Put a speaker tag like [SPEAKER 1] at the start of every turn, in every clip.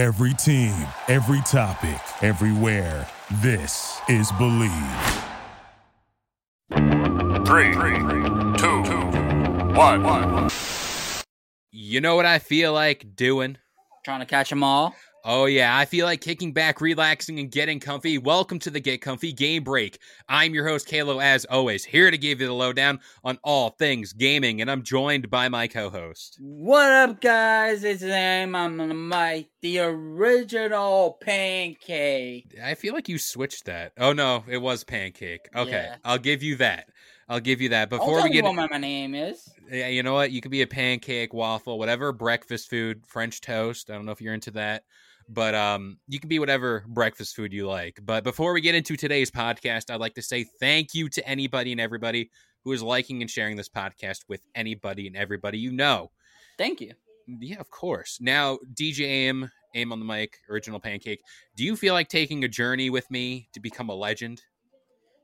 [SPEAKER 1] Every team, every topic, everywhere. This is Believe.
[SPEAKER 2] Three, two, one.
[SPEAKER 3] You know what I feel like doing?
[SPEAKER 4] Trying to catch them all.
[SPEAKER 3] Oh, yeah, I feel like kicking back, relaxing, and getting comfy. Welcome to the Get Comfy Game Break. I'm your host, Kalo, as always, here to give you the lowdown on all things gaming, and I'm joined by my co host.
[SPEAKER 4] What up, guys? It's Sam. I'm on the original pancake.
[SPEAKER 3] I feel like you switched that. Oh, no, it was Pancake. Okay,
[SPEAKER 4] Yeah.
[SPEAKER 3] I'll give you that. I'll give you that.
[SPEAKER 4] I'll
[SPEAKER 3] Before
[SPEAKER 4] tell
[SPEAKER 3] we
[SPEAKER 4] you
[SPEAKER 3] get
[SPEAKER 4] what my, my name is.
[SPEAKER 3] Yeah, you know what? You could be a pancake, waffle, whatever breakfast food, French toast. I don't know if you're into that, but um, you can be whatever breakfast food you like. But before we get into today's podcast, I'd like to say thank you to anybody and everybody who is liking and sharing this podcast with anybody and everybody you know.
[SPEAKER 4] Thank you.
[SPEAKER 3] Yeah, of course. Now, DJ Aim, Aim on the mic, original pancake. Do you feel like taking a journey with me to become a legend?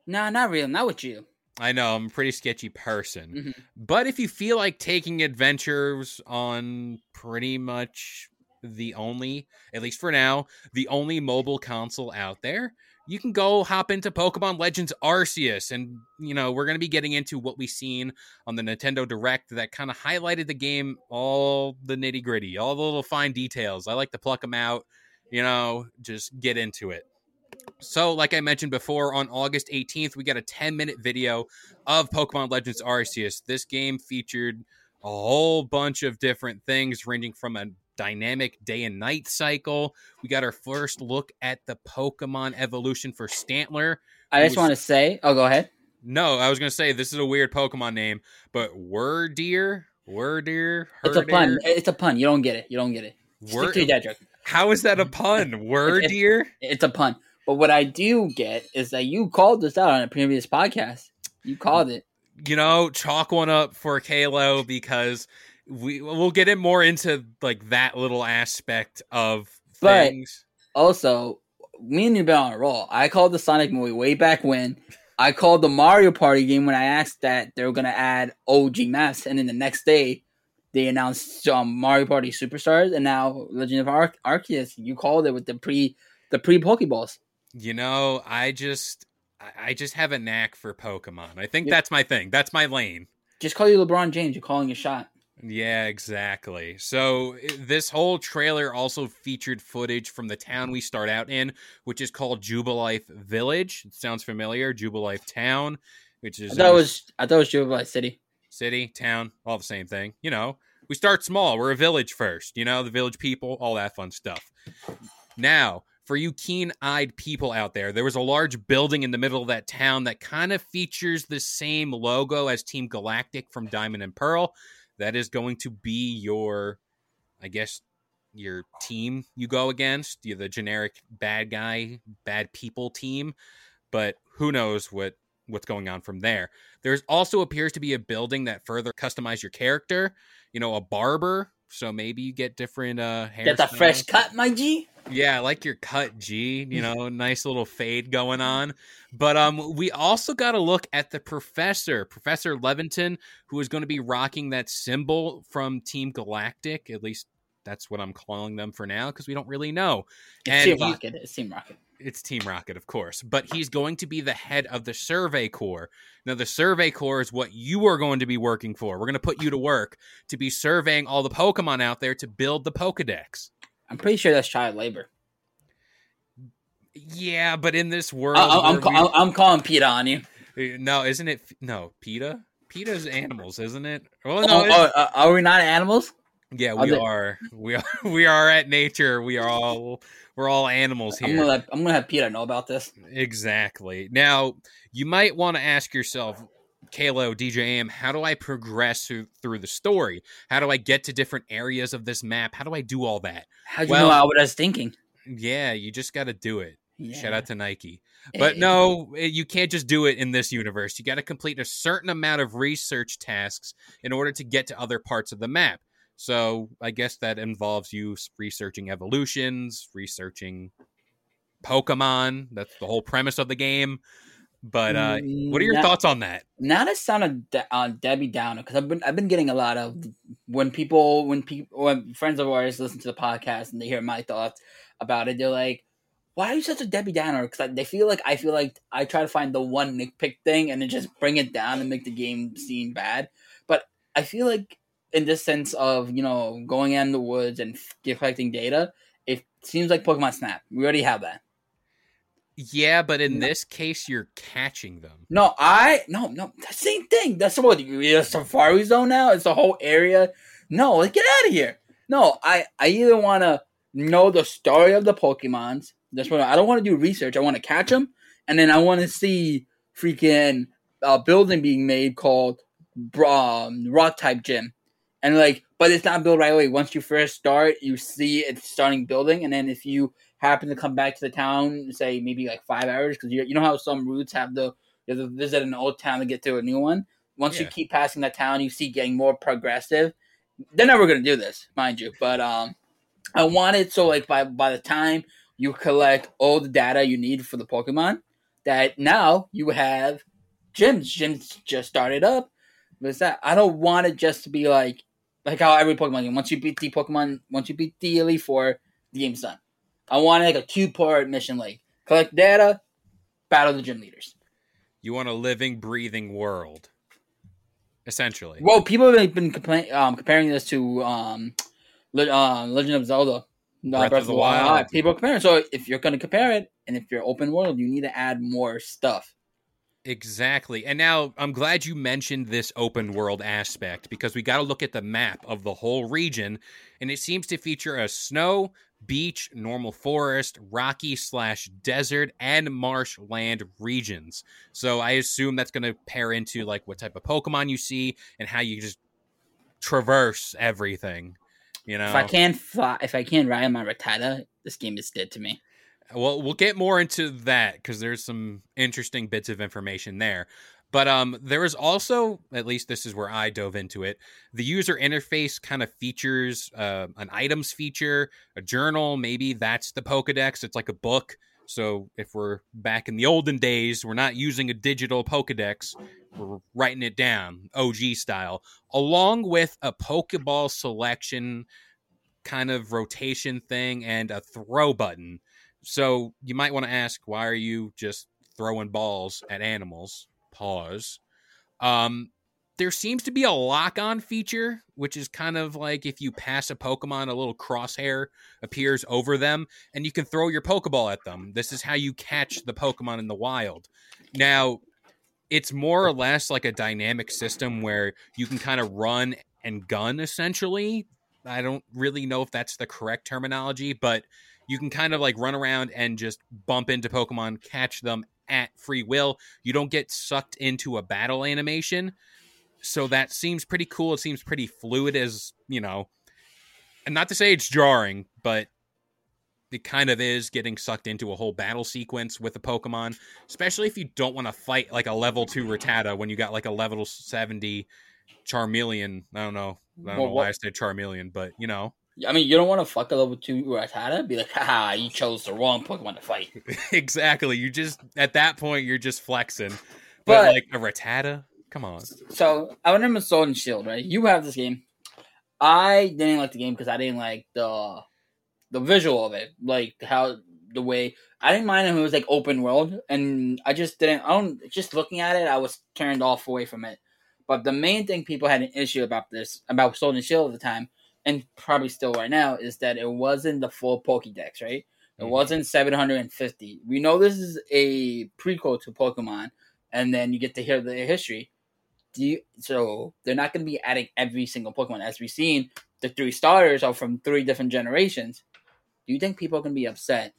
[SPEAKER 4] No, not real. Not with you.
[SPEAKER 3] I know I'm a pretty sketchy person.
[SPEAKER 4] Mhm.
[SPEAKER 3] But if you feel like taking adventures on pretty much the only, at least for now, the only mobile console out there, you can go hop into Pokemon Legends Arceus. And, you know, we're going to be getting into what we've seen on the Nintendo Direct that kind of highlighted the game, all the nitty gritty, all the little fine details. I like to pluck them out, you know, just get into it. So, like I mentioned before, on August 18th, we got a 10 minute video of Pokemon Legends Arceus. This game featured a whole bunch of different things, ranging from a dynamic day and night cycle. We got our first look at the Pokemon evolution for Stantler.
[SPEAKER 4] I just
[SPEAKER 3] was-
[SPEAKER 4] want to say. Oh, go ahead.
[SPEAKER 3] No, I was going to say this is a weird Pokemon name, but Wyrdeer, Wyrdeer,
[SPEAKER 4] It's a pun. It's a pun. You don't get it. You don't get it.
[SPEAKER 3] Wor-
[SPEAKER 4] Stick to dad joke.
[SPEAKER 3] How is that a pun? Wyrdeer?
[SPEAKER 4] It's a pun. But what I do get is that you called this out on a previous podcast. You called it.
[SPEAKER 3] you know, chalk one up for Kalo because we we'll get it more into like that little aspect of
[SPEAKER 4] But-
[SPEAKER 3] things.
[SPEAKER 4] Also, me and you been on a roll. I called the Sonic movie way back when. I called the Mario Party game when I asked that they were gonna add OG maps, and then the next day they announced um, Mario Party Superstars, and now Legend of Ar- Arceus. You called it with the pre the pre Pokeballs.
[SPEAKER 3] You know, I just I- just have a knack for Pokemon. I think
[SPEAKER 4] Yeah.
[SPEAKER 3] that's my thing. That's my lane.
[SPEAKER 4] Just call you LeBron James. You're calling a shot.
[SPEAKER 3] Yeah, exactly. So this whole trailer also featured footage from the town we start out in, which is called Jubilife Village. It sounds familiar, Jubilife Town, which is in
[SPEAKER 4] was I thought it was Jubilife City.
[SPEAKER 3] city, town, all the same thing. You know, we start small. We're a village first, you know, the village people, all that fun stuff. Now, for you keen eyed people out there, there was a large building in the middle of that town that kind of features the same logo as Team Galactic from Diamond and Pearl. That is going to be your, I guess, your team you go against. You're the generic bad guy, bad people team. But who knows what what's going on from there. There's also appears to be a building that further customize your character. You know, a barber, so maybe you get different uh hair.
[SPEAKER 4] Get the fresh cut, my G.
[SPEAKER 3] Yeah, I like your cut, G. You know, nice little fade going on. But um, we also got to look at the professor, Professor Laventon, who is going to be rocking that symbol from Team Galactic. At least that's what I'm calling them for now, because we don't really know.
[SPEAKER 4] It's
[SPEAKER 3] And
[SPEAKER 4] Team
[SPEAKER 3] he-
[SPEAKER 4] Rocket. It's Team Rocket.
[SPEAKER 3] it's Team Rocket, of course, but he's going to be the head of the Survey Corps. Now, the Survey Corps is what you are going to be working for. We're going to put you to work to be surveying all the Pokemon out there to build the Pokedex.
[SPEAKER 4] I'm pretty sure that's child labor.
[SPEAKER 3] Yeah, but in this world,
[SPEAKER 4] I, I'm, ca- I'm, I'm calling Peter on you.
[SPEAKER 3] no, isn't it? No, PETA. PETA's animals, isn't it? Well,
[SPEAKER 4] Oh,
[SPEAKER 3] no, it's-
[SPEAKER 4] oh, uh, are we not animals?
[SPEAKER 3] yeah, we are. We are. We are at nature. We are all. We're all animals
[SPEAKER 4] I'm
[SPEAKER 3] here.
[SPEAKER 4] gonna let I'm gonna have Peter know about this.
[SPEAKER 3] Exactly. Now, you might want to ask yourself, Kalo, DJ Aim, how do I progress through, through the story? How do I get to different areas of this map? How do I do all that?
[SPEAKER 4] How'd you
[SPEAKER 3] Well-
[SPEAKER 4] know what I was thinking?
[SPEAKER 3] Yeah, you just got to do it.
[SPEAKER 4] Yeah.
[SPEAKER 3] Shout out to Nike. But no, eh, you can't just do it in this universe. You got to complete a certain amount of research tasks in order to get to other parts of the map. So I guess that involves you researching evolutions, researching Pokemon. That's the whole premise of the game. But uh, what are your
[SPEAKER 4] Now-
[SPEAKER 3] thoughts on that?
[SPEAKER 4] Now that sounded de- uh, Debbie Downer because I've been I've been getting a lot of when people when people when friends of ours listen to the podcast and they hear my thoughts about it, they're like, "Why are you such a Debbie Downer?" Because they feel like I feel like I try to find the one nitpick thing and then just bring it down and make the game seem bad. But I feel like in this sense of you know going in the woods and collecting data, it seems like Pokemon Snap. We already have that.
[SPEAKER 3] Yeah, but in
[SPEAKER 4] No.
[SPEAKER 3] this case, you're catching them.
[SPEAKER 4] No, I no no same thing. That's what you're safari zone now. It's the whole area. No, like, get out of here. No, I I either want to know the story of the Pokemons. That's what I don't want to do research. I want to catch them, and then I want to see freaking uh, building being made called um, Rock Type Gym, and like, but it's not built right away. Once you first start, you see it starting building, and then if you happen to come back to the town, say maybe like five hours, because you you know how some routes have the you have to visit an old town to get to a new one. Once you keep passing that town, you see getting more progressive. They're never gonna do this, mind you, but um, I want it so like by by the time you collect all the data you need for the Pokemon, that now you have gyms. Gyms just started up. What's that? I don't want it just to be like like how every Pokemon game. Once you beat the Pokemon, once you beat the Elite Four, the game's done. I want like a two part mission like collect data, battle the gym leaders.
[SPEAKER 3] You want a living, breathing world, essentially.
[SPEAKER 4] Well, people have been complain, um, comparing this to um, Le- uh, Legend of Zelda. uh,
[SPEAKER 3] Breath of the Wild.
[SPEAKER 4] People are comparing. So if you're going to compare it, and if you're open world, you need to add more stuff.
[SPEAKER 3] Exactly. And now I'm glad you mentioned this open world aspect because we got to look at the map of the whole region, and it seems to feature a snow, beach, normal forest, rocky slash desert, and marshland regions. So I assume that's going to pair into like what type of Pokemon you see and how you just traverse everything. You know,
[SPEAKER 4] If I can't fly, if I can't ride my Rattata, this game is dead to me.
[SPEAKER 3] Well, we'll get more into that because there's some interesting bits of information there. But um, there is also, at least this is where I dove into it. The user interface kind of features uh, an items feature, a journal. Maybe that's the Pokedex. It's like a book. So if we're back in the olden days, we're not using a digital Pokedex. We're writing it down, OG style, along with a Pokeball selection kind of rotation thing and a throw button. So you might want to ask, why are you just throwing balls at animals? Pause. Um, there seems to be a lock on feature, which is kind of like if you pass a Pokemon, a little crosshair appears over them, and you can throw your Pokeball at them. This is how you catch the Pokemon in the wild. Now, it's more or less like a dynamic system where you can kind of run and gun essentially. I don't really know if that's the correct terminology, but you can kind of like run around and just bump into Pokemon, catch them at free will. You don't get sucked into a battle animation. So that seems pretty cool. It seems pretty fluid as, you know, and not to say it's jarring, but it kind of is getting sucked into a whole battle sequence with a Pokemon, especially if you don't want to fight like a level 2 Rattata when you got like a level 70 Charmeleon. I don't know. I don't
[SPEAKER 4] Well,
[SPEAKER 3] know why
[SPEAKER 4] what-
[SPEAKER 3] I said Charmeleon, but you know.
[SPEAKER 4] I mean, you don't want to fuck a level two Rattata. Be like, haha, you chose the wrong Pokemon to fight.
[SPEAKER 3] exactly. You just at that point you're just flexing. But,
[SPEAKER 4] But-
[SPEAKER 3] like a Rattata, come on.
[SPEAKER 4] So I remember Sword and Shield, right? You have this game. I didn't like the game because I didn't like the the visual of it, like how the way I didn't mind if it was like open world, and I just didn't. I don't just looking at it, I was turned off away from it. But the main thing people had an issue about this about Sword and Shield at the time, and probably still right now, is that it wasn't the full Pokédex, right? It
[SPEAKER 3] Mhm.
[SPEAKER 4] wasn't 750. We know this is a prequel to Pokemon, and then you get to hear the history. Do you, so they're not going to be adding every single Pokemon. As we've seen, the three starters are from three different generations. Do you think people are going to be upset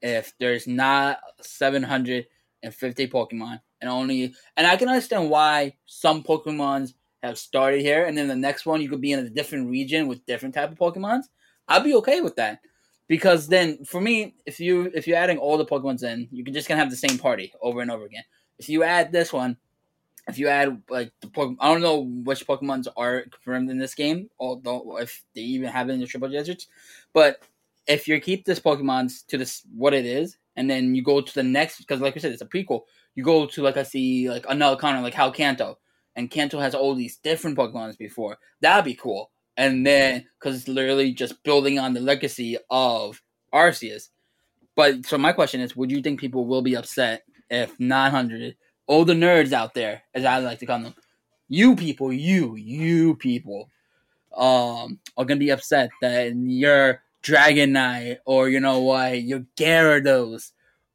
[SPEAKER 4] if there's not 750 Pokemon and only? And I can understand why some Pokemons have started here, and then the next one you could be in a different region with different type of Pokemons. I'd be okay with that because then for me, if you if you're adding all the Pokemons in, you can just gonna have the same party over and over again. If you add this one, if you add like the Pokemon, I don't know which Pokemons are confirmed in this game, although if they even have it in the Triple Deserts, but if you keep this Pokemon's to this what it is, and then you go to the next because like I said, it's a prequel. you go to like I see like another kind of like how Kanto, and Kanto has all these different Pokemons before. That'd be cool. And then because it's literally just building on the legacy of Arceus. But so my question is, would you think people will be upset if 900 all the nerds out there, as I like to call them, you people, you, you people, um, are gonna be upset that your Dragonite or you know what, your Gyarados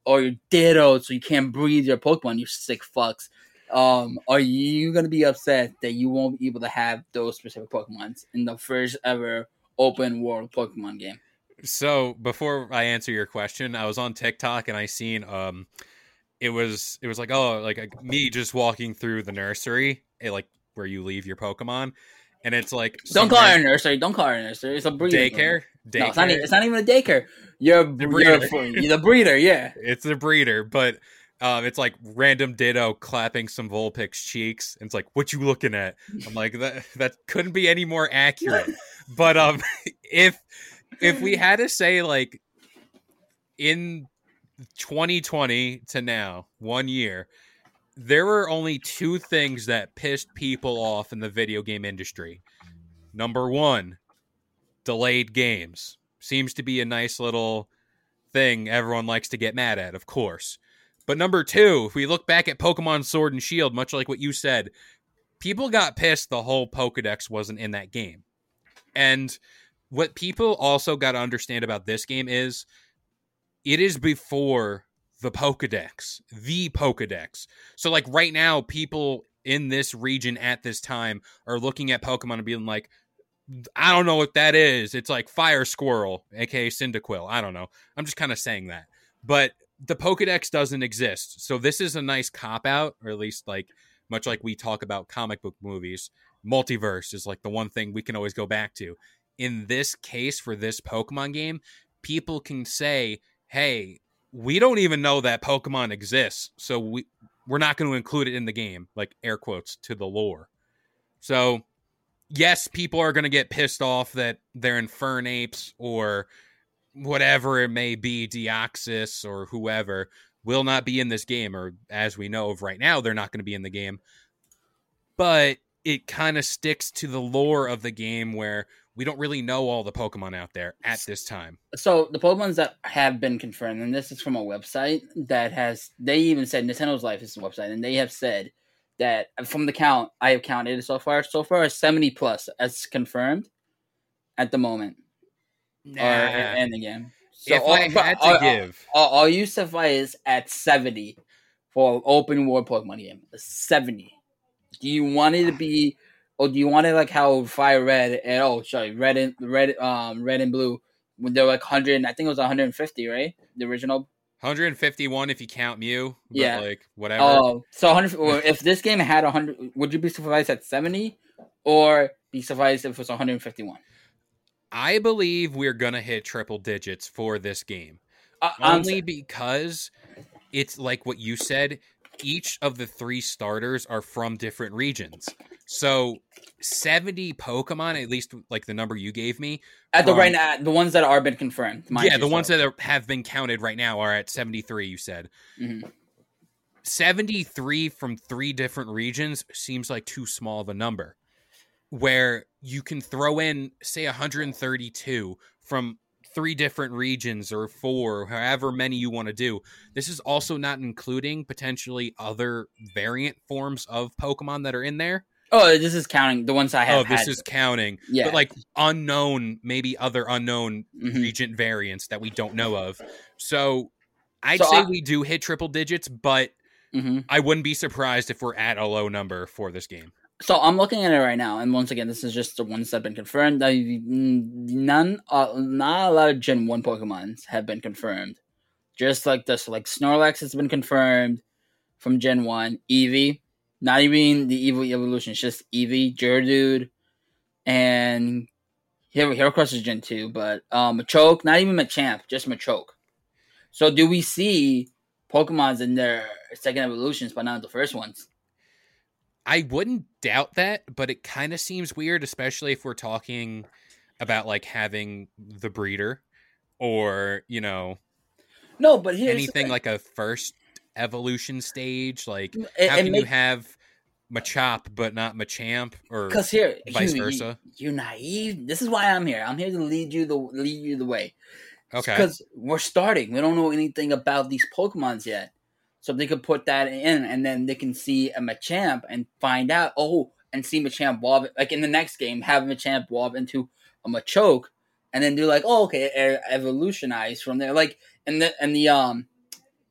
[SPEAKER 4] or your Ditto, so you can't breathe your Pokemon, you sick fucks. Um, are you gonna be upset that you won't be able to have those specific Pokemons in the first ever open world Pokemon game?
[SPEAKER 3] So before I answer your question, I was on TikTok and I seen um it was it was like oh like a, me just walking through the nursery, eh, like where you leave your Pokemon, and it's like
[SPEAKER 4] Don't call it a nursery. Don't call it a nursery. It's a breeder.
[SPEAKER 3] daycare. Daycare.
[SPEAKER 4] No, it's not, e- it's not even a daycare. You're,
[SPEAKER 3] The
[SPEAKER 4] you're,
[SPEAKER 3] breeder.
[SPEAKER 4] you're the breeder, yeah.
[SPEAKER 3] it's the breeder, but um, it's like random Ditto clapping some Vulpix cheeks. And it's like, what you looking at? I'm like, that that couldn't be any more accurate. but um, if if we had to say like in 2020 to now, one year, there were only two things that pissed people off in the video game industry. Number one, delayed games seems to be a nice little thing everyone likes to get mad at, of course. But number two, if we look back at Pokemon Sword and Shield, much like what you said, people got pissed the whole Pokedex wasn't in that game. And what people also got to understand about this game is it is before the Pokedex, the Pokedex. So, like, right now, people in this region at this time are looking at Pokemon and being like, I don't know what that is. It's like Fire Squirrel, aka Cyndaquil. I don't know. I'm just kind of saying that. But the Pokedex doesn't exist. So this is a nice cop out, or at least like much like we talk about comic book movies. Multiverse is like the one thing we can always go back to. In this case, for this Pokemon game, people can say, hey, we don't even know that Pokemon exists. So we we're not going to include it in the game, like air quotes to the lore. So yes, people are going to get pissed off that they're Infernapes or whatever it may be, Deoxys or whoever will not be in this game, or as we know of right now, they're not going to be in the game. But it kind of sticks to the lore of the game where we don't really know all the Pokemon out there at this time.
[SPEAKER 4] So the Pokemons that have been confirmed, and this is from a website that has they even said Nintendo's Life is a website, and they have said that from the count I have counted so far, so far seventy plus as confirmed at the moment or in the game. So
[SPEAKER 3] if
[SPEAKER 4] all,
[SPEAKER 3] I had to
[SPEAKER 4] all-
[SPEAKER 3] give,
[SPEAKER 4] all, all you suffice at seventy for open world Pokemon game. Seventy. Do you want it to be, or do you want it like how Fire Red and oh sorry Red and Red um Red and Blue when they're like hundred? I think it was one hundred and fifty, right? The original.
[SPEAKER 3] 151 if you count Mew, but
[SPEAKER 4] Yeah.
[SPEAKER 3] like whatever.
[SPEAKER 4] Oh, so hundred. If this game had hundred, would you be sufficed at seventy, or be sufficed if it was one hundred and fifty-one?
[SPEAKER 3] I believe we're gonna hit triple digits for this game.
[SPEAKER 4] Uh, I'm
[SPEAKER 3] only because it's like what you said each of the three starters are from different regions so 70 pokemon at least like the number you gave me
[SPEAKER 4] at the right now, the ones that are been confirmed.
[SPEAKER 3] yeah the ones
[SPEAKER 4] so-
[SPEAKER 3] that are, have been counted right now are at 73 you said
[SPEAKER 4] Mhm.
[SPEAKER 3] 73 from three different regions seems like too small of a number where you can throw in say 132 from three different regions or four or however many you want to do this is also not including potentially other variant forms of pokemon that are in there
[SPEAKER 4] Oh, this is counting the ones I have.
[SPEAKER 3] oh this
[SPEAKER 4] had.
[SPEAKER 3] is counting
[SPEAKER 4] yeah.
[SPEAKER 3] but like unknown maybe other unknown
[SPEAKER 4] Mhm.
[SPEAKER 3] region variants that we don't know of so i'd
[SPEAKER 4] So
[SPEAKER 3] say
[SPEAKER 4] I-
[SPEAKER 3] we do hit triple digits but
[SPEAKER 4] hmm
[SPEAKER 3] I wouldn't be surprised if we're at a low number for this game.
[SPEAKER 4] So I'm looking at it right now, and once again, this is just the ones that have been confirmed. None, uh, not a lot of Gen One Pokemons have been confirmed. Just like this, like Snorlax has been confirmed from Gen One. Eevee, not even the Eevee evolution, it's just Eevee, Geodude, and Hero Heracross is Gen Two, but um, Machoke, not even Machamp, just Machoke. So do we see Pokemons in their second evolutions, but not the first ones?
[SPEAKER 3] I wouldn't doubt that, but it kind of seems weird, especially if we're talking about like having the breeder or, you know,
[SPEAKER 4] No, but here's
[SPEAKER 3] anything like a first evolution stage? Like,
[SPEAKER 4] It-
[SPEAKER 3] how can
[SPEAKER 4] make-
[SPEAKER 3] you have Machop but not Machamp, or
[SPEAKER 4] Because here,
[SPEAKER 3] vice
[SPEAKER 4] you,
[SPEAKER 3] versa?
[SPEAKER 4] You, are naive. This is why I'm here. I'm here to lead you the lead you the way.
[SPEAKER 3] okay,
[SPEAKER 4] Because we're starting. We don't know anything about these Pokemons yet. So they could put that in, and then they can see a Machamp and find out. Oh, and see Machamp evolve. Like in the next game, have Machamp evolve into a Machoke, and then do like, oh, okay, e- evolutionize from there. Like in the in the um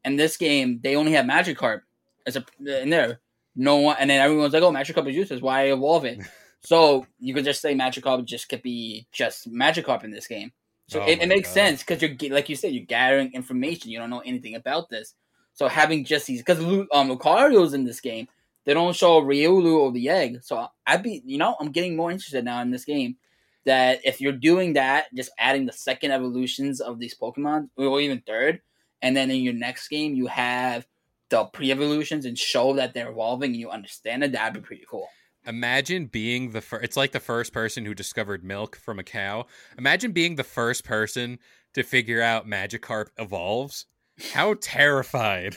[SPEAKER 4] in this game, they only have Magikarp as a in there. No one, and then everyone's like, oh, Magikarp is useless. Why evolve it? so you could just say Magikarp just could be just Magikarp in this game. So
[SPEAKER 3] Oh
[SPEAKER 4] it, it makes
[SPEAKER 3] God.
[SPEAKER 4] sense because you're like you said, you're gathering information. You don't know anything about this. So having just these because um Lucario's in this game, they don't show Riolu or the egg. So I'd be you know I'm getting more interested now in this game. That if you're doing that, just adding the second evolutions of these Pokemon, or even third, and then in your next game you have the pre-evolutions and show that they're evolving and you understand it, that'd be pretty cool.
[SPEAKER 3] Imagine being the first. It's like the first person who discovered milk from a cow. Imagine being the first person to figure out Magikarp evolves. How terrified!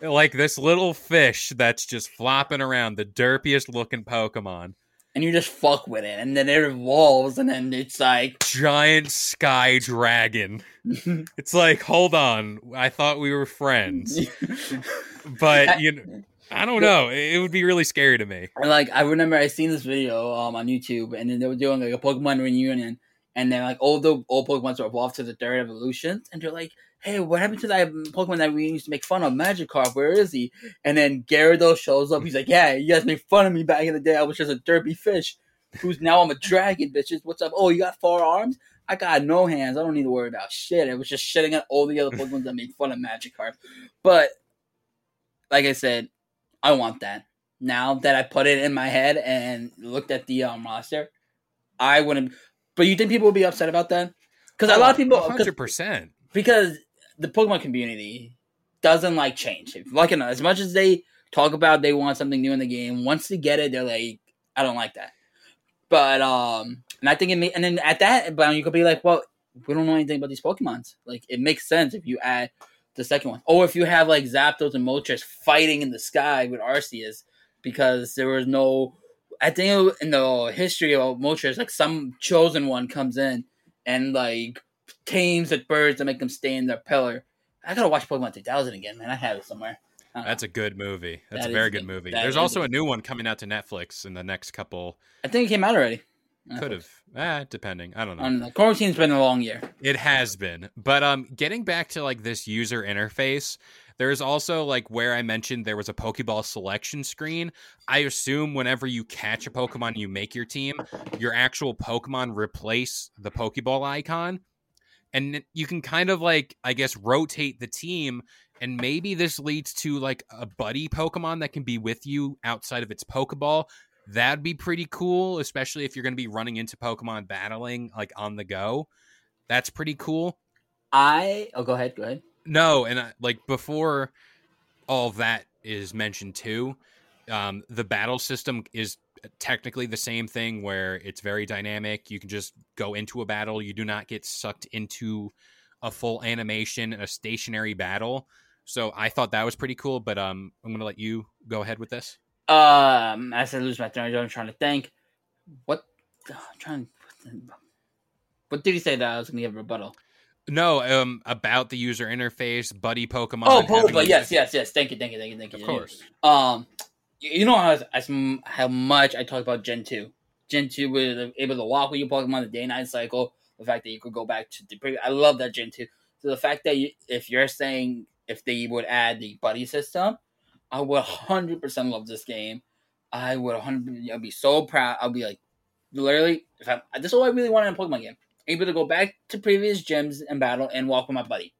[SPEAKER 3] like this little fish that's just flopping around, the derpiest looking Pokemon.
[SPEAKER 4] And you just fuck with it, and then it evolves, and then it's like
[SPEAKER 3] Giant sky dragon. It's like, hold on, I thought we were friends, but you know, I don't know. It would be really scary to me.
[SPEAKER 4] Like I remember I seen this video um on YouTube, and then they were doing like a Pokemon reunion, and then like all the old Pokemon were evolved to the third evolution, and they're like, "Hey, what happened to that Pokemon that we used to make fun of, Magikarp? Where is he?" And then Gyarados shows up. He's like, "Yeah, you guys made fun of me back in the day. I was just a derpy fish, who's now I'm a dragon, bitches. What's up? Oh, you got four arms." I got no hands. I don't need to worry about shit. It was just shitting on all the other Pokemon that made fun of Magikarp. But like I said, I want that now that I put it in my head and looked at the um, roster, I wouldn't. But you think people would be upset about that? Because a lot of people,
[SPEAKER 3] hundred percent.
[SPEAKER 4] because the Pokemon community doesn't like change. Like know, as much as they talk about they want something new in the game, once they get it, they're like, I don't like that. But um, and I think it may, and then at that, but you could be like, well, we don't know anything about these Pokemons. Like it makes sense if you add the second one, or if you have like Zapdos and Moltres fighting in the sky with Arceus, because there was no. I think in the history of Moltres, like some chosen one comes in and like tames the birds to make them stay in their pillar. I gotta watch Pokemon 2000 again, man. I have it somewhere. Know.
[SPEAKER 3] That's a good movie. That's
[SPEAKER 4] That
[SPEAKER 3] a very
[SPEAKER 4] good.
[SPEAKER 3] good movie. There's also
[SPEAKER 4] a-
[SPEAKER 3] a new one coming out to Netflix in the next couple.
[SPEAKER 4] I think it came out already.
[SPEAKER 3] Could have, ah, depending. I don't know.
[SPEAKER 4] I don't know. Quarantine's been a long year.
[SPEAKER 3] It has been. But um getting back to like this user interface, there's also like where I mentioned there was a Pokeball selection screen. I assume whenever you catch a Pokemon you make your team, your actual Pokemon replace the Pokeball icon. And you can kind of like I guess rotate the team and maybe this leads to like a buddy Pokemon that can be with you outside of its Pokeball. That'd be pretty cool, especially if you're going to be running into Pokemon battling like on the go. That's pretty cool.
[SPEAKER 4] I oh go ahead, go ahead.
[SPEAKER 3] No, and I, like before all that is mentioned too, um, the battle system is technically the same thing where it's very dynamic. You can just go into a battle. You do not get sucked into a full animation and a stationary battle. So I thought that was pretty cool. But um, I'm gonna let you go ahead with this.
[SPEAKER 4] Um, as I lose my turn, I'm trying to think. What? I'm trying. What did he say that I was gonna give a rebuttal?
[SPEAKER 3] No, um, about the user interface, buddy Pokemon.
[SPEAKER 4] Oh, Pokeball. Yes, yes, yes. Thank you, thank you, thank you, thank you.
[SPEAKER 3] Of course.
[SPEAKER 4] Um, you know how as, how much I talk about Gen two. Gen two was able to walk with your Pokemon the day night cycle. The fact that you could go back to the I love that Gen two. So the fact that you, if you're saying if they would add the buddy system, I would hundred percent love this game. I would hundred. I'd be so proud. I'll be like, literally, if I this is all I really want in a Pokemon game. Able to go back to previous gyms and battle and walk with my buddy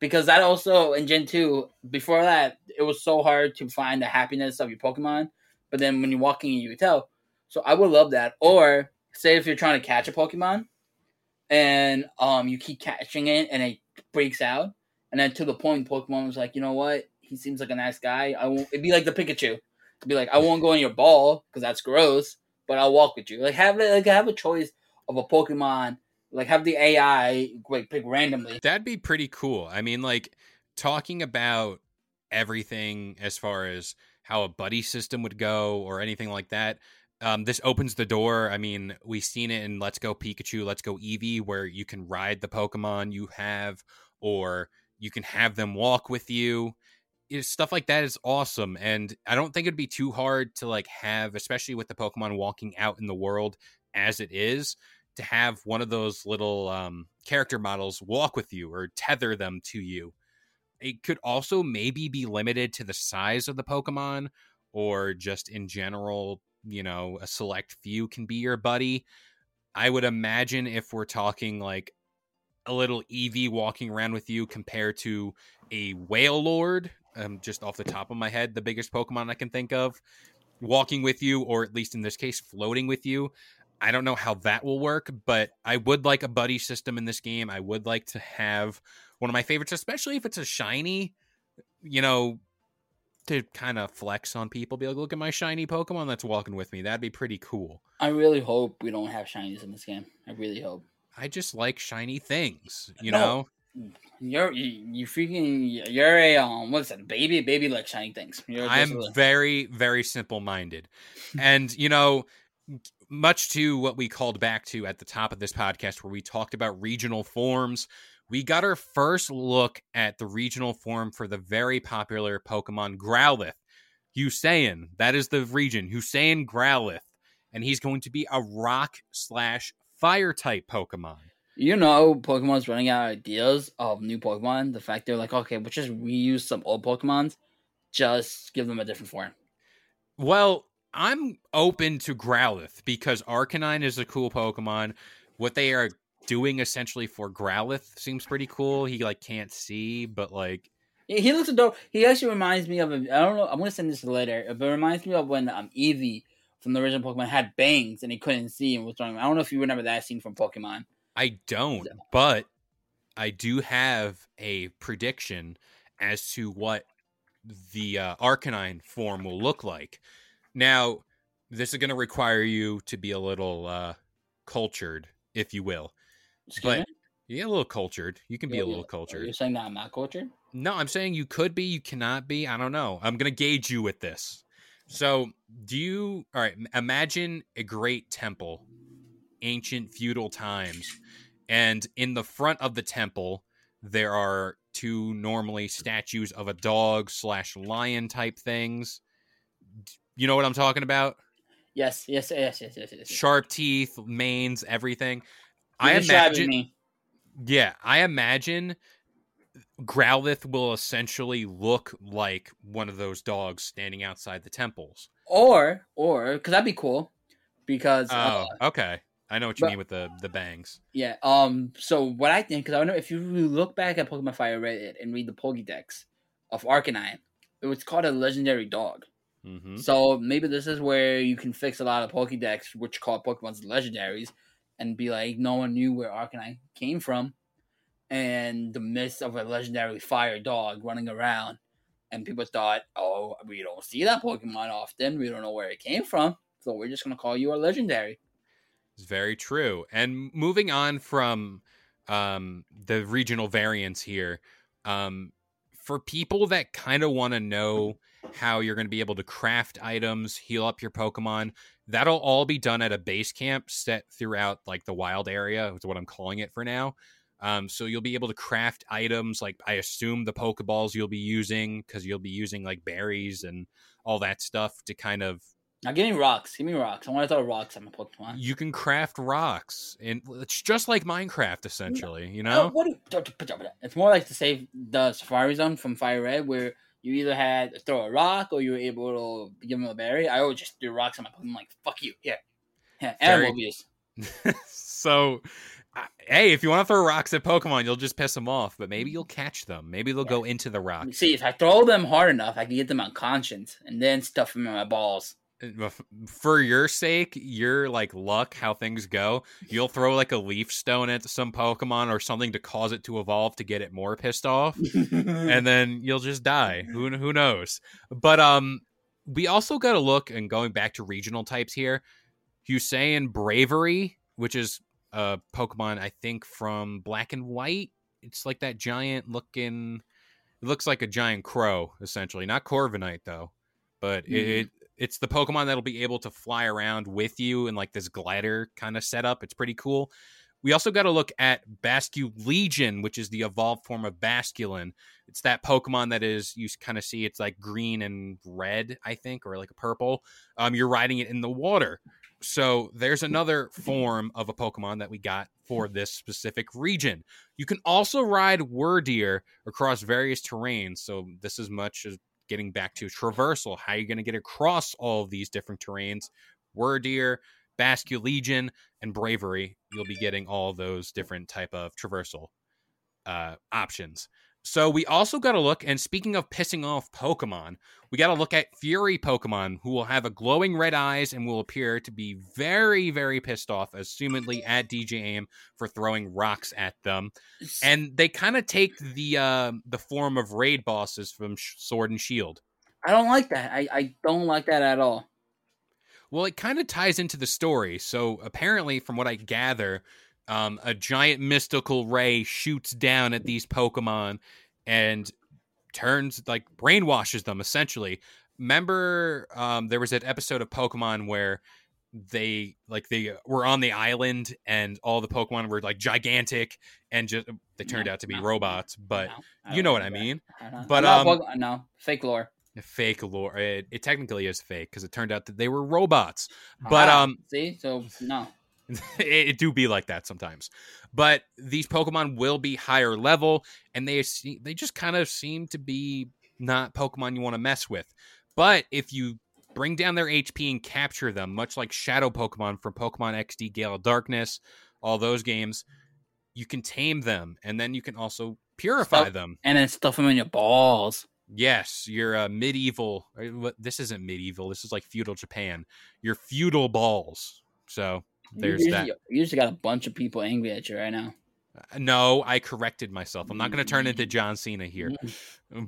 [SPEAKER 4] because that also in Gen 2, before that, it was so hard to find the happiness of your Pokemon. But then when you're walking, you can tell. So I would love that. Or say if you're trying to catch a Pokemon and um you keep catching it and it breaks out, and then to the point Pokemon was like, you know what? He seems like a nice guy. I won't. It'd be like the Pikachu. It'd be like I won't go in your ball because that's gross, but I'll walk with you. Like have. Like have a choice of a Pokemon. Like have the AI like pick randomly.
[SPEAKER 3] That'd be pretty cool. I mean, like talking about everything as far as how a buddy system would go or anything like that. Um, this opens the door. I mean, we've seen it in Let's Go Pikachu, Let's Go Eevee, where you can ride the Pokemon you have, or you can have them walk with you. Stuff like that is awesome, and I don't think it'd be too hard to like have, especially with the Pokemon walking out in the world as it is, to have one of those little um, character models walk with you or tether them to you. It could also maybe be limited to the size of the Pokemon or just in general, you know, a select few can be your buddy. I would imagine if we're talking like a little Eevee walking around with you compared to a Wailord, um, just off the top of my head, the biggest Pokemon I can think of, walking with you, or at least in this case, floating with you. I don't know how that will work, but I would like a buddy system in this game. I would like to have one of my favorites, especially if it's a shiny, you know, to kind of flex on people. Be like, look at my shiny Pokemon that's walking with me. That'd be pretty cool.
[SPEAKER 4] I really hope we don't have shinies in this game. I really hope.
[SPEAKER 3] I just like shiny things, you
[SPEAKER 4] No.
[SPEAKER 3] know?
[SPEAKER 4] You're you, you freaking you're a um what's that baby baby like shiny things.
[SPEAKER 3] I'm very, very simple minded. and, you know, much to what we called back to at the top of this podcast, where we talked about regional forms, we got our first look at the regional form for the very popular Pokemon Growlithe. Hisuian, that is the region, Hisuian Growlithe. And he's going to be a rock slash fire type Pokemon.
[SPEAKER 4] You know, Pokemon's running out of ideas of new Pokemon. The fact they're like, okay, we'll just reuse some old Pokemons, just give them a different form.
[SPEAKER 3] Well, I'm open to Growlithe because Arcanine is a cool Pokemon. What they are doing essentially for Growlithe seems pretty cool. He like can't see, but like
[SPEAKER 4] He looks adorable. He actually reminds me of. A, I don't know. I'm gonna send this later, but it reminds me of when um Eevee from the original Pokemon had bangs and he couldn't see and was running. I don't know if you remember that scene from Pokemon.
[SPEAKER 3] I don't, but I do have a prediction as to what the uh, Arcanine form will look like. Now, this is going to require you to be a little uh, cultured, if you will.
[SPEAKER 4] Excuse
[SPEAKER 3] But
[SPEAKER 4] me?
[SPEAKER 3] yeah, a little cultured. You can be a little cultured.
[SPEAKER 4] You're saying that I'm not cultured?
[SPEAKER 3] No, I'm saying you could be, you cannot be. I don't know. I'm going to gauge you with this. So, do you, all right, imagine a great temple, ancient feudal times, and in the front of the temple, there are two normally statues of a dog slash lion type things. You know what I'm talking about?
[SPEAKER 4] Yes, yes, yes, yes, yes, yes.
[SPEAKER 3] Sharp teeth, manes, everything.
[SPEAKER 4] You're
[SPEAKER 3] I imagine. Yeah, I imagine Growlithe will essentially look like one of those dogs standing outside the temples.
[SPEAKER 4] Or, or, because that'd be cool. Because, uh,
[SPEAKER 3] Oh, okay. I know what you
[SPEAKER 4] but-
[SPEAKER 3] mean with the the bangs.
[SPEAKER 4] yeah, um, so what I think, because I know if you look back at Pokemon Fire Reddit and read the Pokédex of Arcanine, it was called a legendary dog.
[SPEAKER 3] Hmm
[SPEAKER 4] So maybe this is where you can fix a lot of Pokédex, which call Pokemon's legendaries, and be like, no one knew where Arcanine came from, and the myth of a legendary fire dog running around, and people thought, oh, we don't see that Pokemon often, we don't know where it came from, so we're just gonna call you a legendary.
[SPEAKER 3] It's very true. And moving on from um, the regional variants here, um, for people that kind of want to know how you're going to be able to craft items, heal up your Pokemon, that'll all be done at a base camp set throughout like the wild area, is what I'm calling it for now. Um, so you'll be able to craft items like I assume the Pokeballs you'll be using because you'll be using like berries and all that stuff to kind of
[SPEAKER 4] Now give me rocks, give me rocks. I want to throw rocks at my Pokemon.
[SPEAKER 3] you can craft rocks and it's just like minecraft essentially you
[SPEAKER 4] Oh,
[SPEAKER 3] know
[SPEAKER 4] what do you- it's more like to save the Safari Zone from Fire Red, where you either had to throw a rock or you were able to give him a berry. I always just threw rocks on my Pokemon, like fuck you, yeah, yeah, animal abuse.
[SPEAKER 3] so hey if you want to throw rocks at pokemon you'll just piss them off but maybe you'll catch them maybe they'll go into the rock
[SPEAKER 4] See, if I throw them hard enough, I can get them on conscience and then stuff them in my balls.
[SPEAKER 3] For your sake your like luck how things go you'll throw like a leaf stone at some pokemon or something to cause it to evolve to get it more pissed off and then you'll just die. Who who knows? But um, we also got to look and going back to regional types here. Hisuian Braviary, which is a Pokemon I think from Black and White. It's like that giant looking. It looks like a giant crow, essentially. Not Corviknight though, but
[SPEAKER 4] Mhm.
[SPEAKER 3] it it's the Pokemon that'll be able to fly around with you in like this glider kind of setup. It's pretty cool. We also got to look at Basculegion, which is the evolved form of Basculin. It's that Pokemon that is you kind of see it's like green and red, I think, or like a purple. Um, you're riding it in the water. So there's another form of a Pokemon that we got for this specific region. You can also ride Wyrdeer across various terrains. So this is much as getting back to traversal. How you're you going to get across all of these different terrains? Wyrdeer, Basculegion, and Braviary. You'll be getting all those different type of traversal uh, options. So we also got to look, and speaking of pissing off Pokemon, we got to look at Fury Pokemon, who will have a glowing red eyes and will appear to be very, very pissed off, assumedly at DJ Aim for throwing rocks at them. And they kind of take the uh, the form of raid bosses from Sh- Sword and Shield.
[SPEAKER 4] I don't like that. I, I don't like that at all.
[SPEAKER 3] Well, it kind of ties into the story. So apparently, from what I gather, um, a giant mystical ray shoots down at these Pokemon and turns like brainwashes them essentially. Remember, um, there was an episode of Pokemon where they like they were on the island and all the Pokemon were like gigantic and just they turned
[SPEAKER 4] No,
[SPEAKER 3] out to be
[SPEAKER 4] no,
[SPEAKER 3] robots, but
[SPEAKER 4] No,
[SPEAKER 3] you know what I mean.
[SPEAKER 4] I
[SPEAKER 3] But, um,
[SPEAKER 4] no fake lore.
[SPEAKER 3] Fake lore. It, it technically is fake because it turned out that they were robots. But
[SPEAKER 4] Ah,
[SPEAKER 3] um,
[SPEAKER 4] see, so no.
[SPEAKER 3] it, it do be like that sometimes. But these Pokemon will be higher level, and they they just kind of seem to be not Pokemon you want to mess with. But if you bring down their HP and capture them, much like Shadow Pokemon from Pokemon XD Gale of Darkness, all those games, you can tame them, and then you can also purify
[SPEAKER 4] Stuff-
[SPEAKER 3] them.
[SPEAKER 4] And then stuff them in your balls.
[SPEAKER 3] Yes, you're a uh, medieval. Uh, this isn't medieval. This is like feudal Japan. You're feudal balls. So there's
[SPEAKER 4] you
[SPEAKER 3] that.
[SPEAKER 4] You usually got a bunch of people angry at you right now.
[SPEAKER 3] Uh, No, I corrected myself. I'm not going to turn into John Cena here.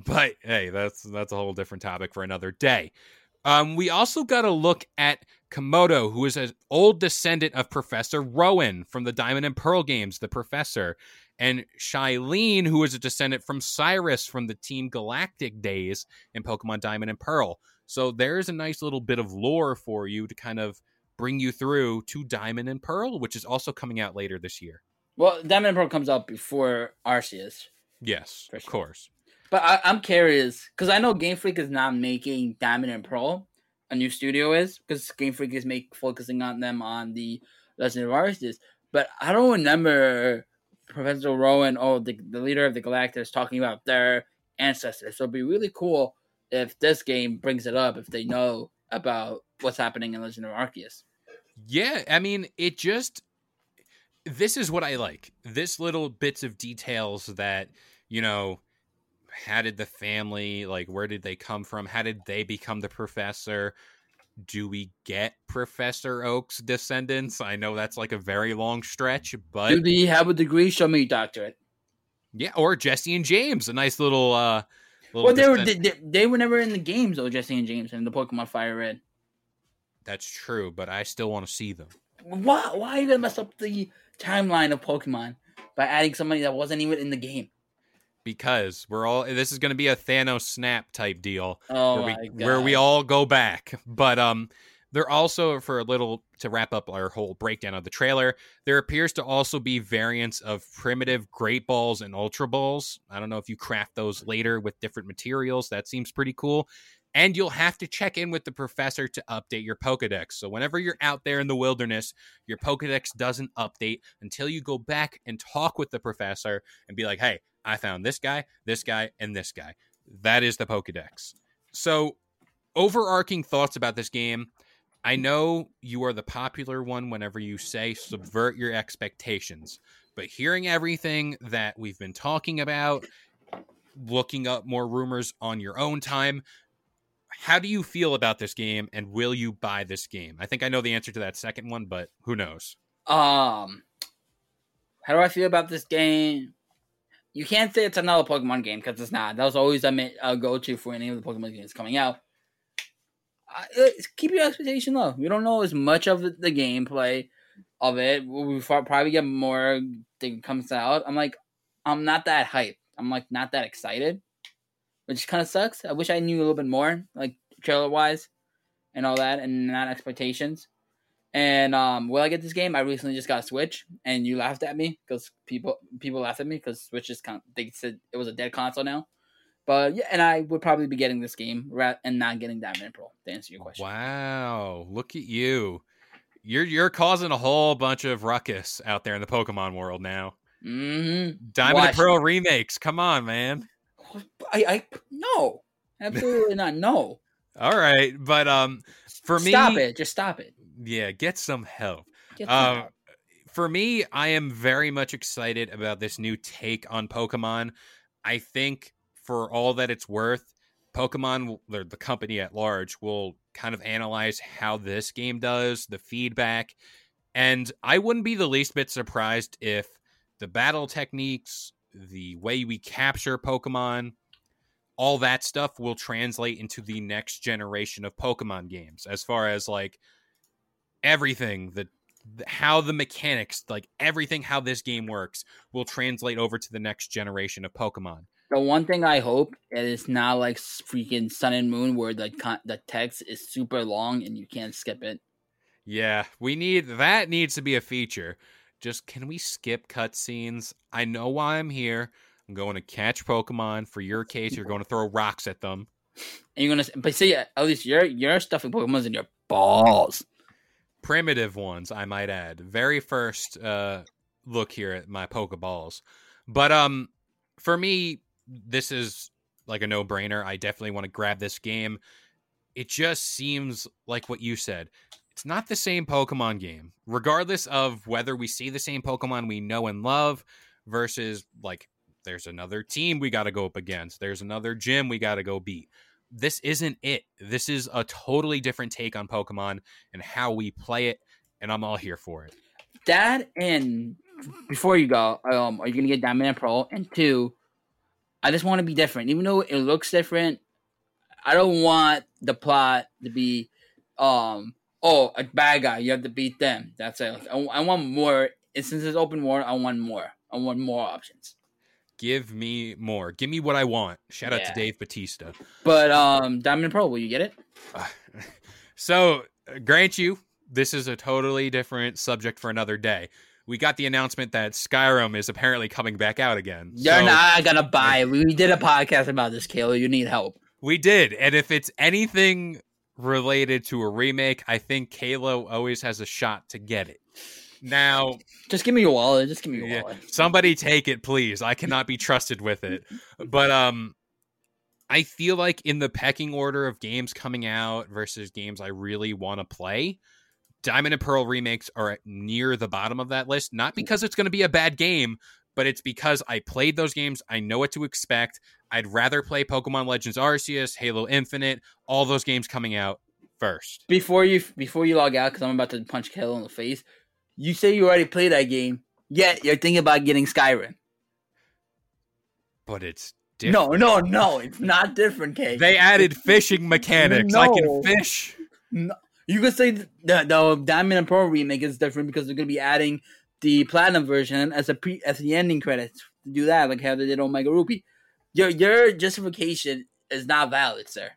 [SPEAKER 3] But hey, that's that's a whole different topic for another day. Um, we also got to look at Kamado, who is an old descendant of Professor Rowan from the Diamond and Pearl games, the Professor, and Cyllene, who is a descendant from Cyrus from the Team Galactic days in Pokemon Diamond and Pearl. So there's a nice little bit of lore for you to kind of bring you through to Diamond and Pearl, which is also coming out later this year.
[SPEAKER 4] Well, Diamond and Pearl comes out before Arceus.
[SPEAKER 3] Yes,
[SPEAKER 4] For
[SPEAKER 3] of course.
[SPEAKER 4] But I, I'm curious because I know Game Freak is not making Diamond and Pearl. A new studio is because Game Freak is make focusing on them on the Legend of Arceus. But I don't remember Professor Rowan or the, the leader of the Galactus talking about their ancestors. So it'd be really cool if this game brings it up if they know about what's happening in Legend of Arceus.
[SPEAKER 3] Yeah, I mean, it just this is what I like. This little bits of details that, you know, how did the family like where did they come from? How did they become the professor? Do we get Professor Oak's descendants? I know that's like a very long stretch, but
[SPEAKER 4] Do they have a degree? Show me doctorate.
[SPEAKER 3] yeah, or Jesse and James, a nice little uh little
[SPEAKER 4] Well, they were they, they, they were never in the games though. Jesse and James and the Pokemon Fire Red.
[SPEAKER 3] That's true, but I still want to see them.
[SPEAKER 4] Why? Why are you gonna mess up the timeline of Pokemon by adding somebody that wasn't even in the game?
[SPEAKER 3] Because we're all this is going to be a Thanos snap type deal.
[SPEAKER 4] Oh
[SPEAKER 3] where we, where we all go back. But um, there also for a little to wrap up our whole breakdown of the trailer, there appears to also be variants of primitive Great Balls and Ultra Balls. I don't know if you craft those later with different materials. That seems pretty cool. And you'll have to check in with the professor to update your Pokedex. So whenever you're out there in the wilderness, your Pokedex doesn't update until you go back and talk with the professor and be like, "Hey, I found this guy, this guy, and this guy." That is the Pokedex. So, overarching thoughts about this game. I know you are the popular one whenever you say subvert your expectations, but hearing everything that we've been talking about, looking up more rumors on your own time, how do you feel about this game and will you buy this game? I think I know the answer to that second one, but who knows?
[SPEAKER 4] Um, how do I feel about this game? You can't say it's another Pokemon game because it's not. That was always a, a go-to for any of the Pokemon games coming out. Uh, keep your expectation low. We don't know as much of the, the gameplay of it. We probably get more that comes out. I'm like, I'm not that hyped. I'm like not that excited. Which kind of sucks. I wish I knew a little bit more, like trailer wise, and all that, and not expectations. And um, will I get this game? I recently just got a Switch, and you laughed at me because people people laughed at me because Switch is con- they said it was a dead console now. But yeah, and I would probably be getting this game ra- and not getting Diamond and Pearl to answer your question.
[SPEAKER 3] Wow, look at you. You're you're causing a whole bunch of ruckus out there in the Pokemon world now.
[SPEAKER 4] Mm-hmm.
[SPEAKER 3] Diamond
[SPEAKER 4] Watch.
[SPEAKER 3] and Pearl remakes. Come on, man.
[SPEAKER 4] I, I no, absolutely not. No,
[SPEAKER 3] All right, but um for me
[SPEAKER 4] stop it. Just stop it.
[SPEAKER 3] yeah, get some help.
[SPEAKER 4] Get
[SPEAKER 3] Um,
[SPEAKER 4] some help.
[SPEAKER 3] for me, I am very much excited about this new take on Pokemon. I think for all that it's worth, Pokemon, or the company at large, will kind of analyze how this game does, the feedback, and I wouldn't be the least bit surprised if the battle techniques, the way we capture Pokemon, all that stuff will translate into the next generation of Pokemon games as far as like everything that how the mechanics like everything how this game works will translate over to the next generation of pokemon
[SPEAKER 4] The one thing I hope is not like freaking Sun and Moon where the con- the text is super long and you can't skip it.
[SPEAKER 3] yeah we need that needs to be a feature just can we skip cutscenes? I know why i'm here. I'm going to catch pokemon for your case. You're going to throw rocks at them.
[SPEAKER 4] And you're gonna, but see, at least your your stuffing Pokemon's in your balls.
[SPEAKER 3] primitive ones i might add. Very first uh look here at my pokeballs. But um for me this is like a no-brainer. I definitely want to grab this game. It just seems like what you said it's not the same pokemon game regardless of whether we see the same pokemon we know and love versus like there's another team we got to go up against there's another gym we got to go beat this isn't it this is a totally different take on pokemon and how we play it, and I'm all here for it.
[SPEAKER 4] That and before you go, um, are you gonna get Diamond and Pearl? And two, I just want to be different, even though it looks different. I don't want the plot to be, um, oh, a bad guy, you have to beat them. That's it. I, I want more. And since it's open world, I want more. I want more options.
[SPEAKER 3] Give me more. Give me what I want. Shout out to Dave Batista.
[SPEAKER 4] But um, Diamond Pro, will you get it?
[SPEAKER 3] so, uh, grant you, this is a totally different subject for another day. We got the announcement that Skyrim is apparently coming back out again.
[SPEAKER 4] You're
[SPEAKER 3] So,
[SPEAKER 4] not gonna buy. We did a podcast about this, Kayla. You need help.
[SPEAKER 3] We did. And if it's anything related to a remake, I think Kalo always has a shot to get it. Now,
[SPEAKER 4] Just give me your wallet. Just give me your
[SPEAKER 3] Yeah.
[SPEAKER 4] wallet.
[SPEAKER 3] somebody take it please i cannot be trusted with it but um i feel like in the pecking order of games coming out versus games i really want to play diamond and pearl remakes are near the bottom of that list not because it's going to be a bad game but it's because i played those games i know what to expect i'd rather play pokemon legends arceus halo infinite all those games coming out first
[SPEAKER 4] Before you before you log out, because I'm about to punch Kayla in the face. You say you already played that game, yet you're thinking about getting Skyrim.
[SPEAKER 3] but it's different.
[SPEAKER 4] No, no, no. It's not different, Kay.
[SPEAKER 3] they added fishing mechanics i can fish No.
[SPEAKER 4] You could say the, the Diamond and Pearl remake is different because they're gonna be adding the platinum version as a pre as the ending credits to do that, like how they did Omega Ruby. Your your justification is not valid, sir.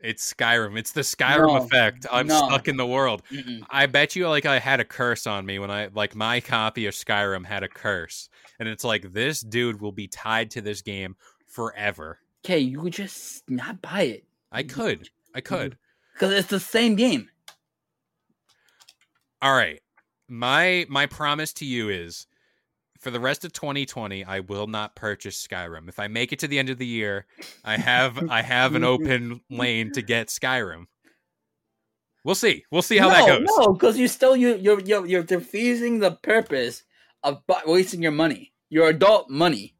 [SPEAKER 3] It's Skyrim. It's the Skyrim
[SPEAKER 4] No.
[SPEAKER 3] effect. I'm
[SPEAKER 4] No.
[SPEAKER 3] stuck in the world.
[SPEAKER 4] Mm-mm.
[SPEAKER 3] I bet you like I had a curse on me when I like my copy of Skyrim had a curse. And it's like this dude will be tied to this game forever.
[SPEAKER 4] Okay, you could just not buy it
[SPEAKER 3] I could. I could. Mm-hmm.
[SPEAKER 4] because it's the same game.
[SPEAKER 3] All right. My my promise to you is for the rest of 2020 I will not purchase Skyrim. If I make it to the end of the year, I have I have an open lane to get Skyrim. We'll see. We'll see how that goes.
[SPEAKER 4] No, because you still you you're you're, you're defeating the purpose of bu- wasting your money, your adult money.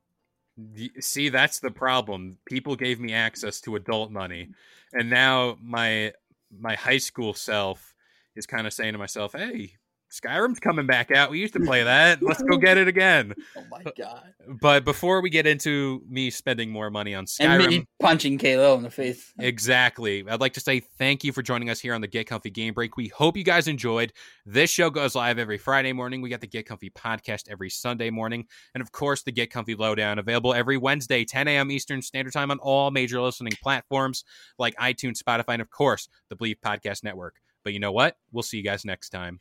[SPEAKER 3] See, that's the problem. People gave me access to adult money, and now my my high school self is kind of saying to myself, "Hey, Skyrim's coming back out. We used to play that. Let's go get it again.
[SPEAKER 4] Oh my god!
[SPEAKER 3] But before we get into me spending more money on
[SPEAKER 4] And
[SPEAKER 3] Skyrim,
[SPEAKER 4] me punching KO in the face.
[SPEAKER 3] Exactly. I'd like to say thank you for joining us here on the Get Comfy Game Break. We hope you guys enjoyed. This show goes live every Friday morning. We got the Get Comfy podcast every Sunday morning. And of course, the Get Comfy Lowdown available every Wednesday, 10 a.m. Eastern Standard Time on all major listening platforms like iTunes, Spotify, and of course, the Bleav Podcast Network. But you know what? We'll see you guys next time.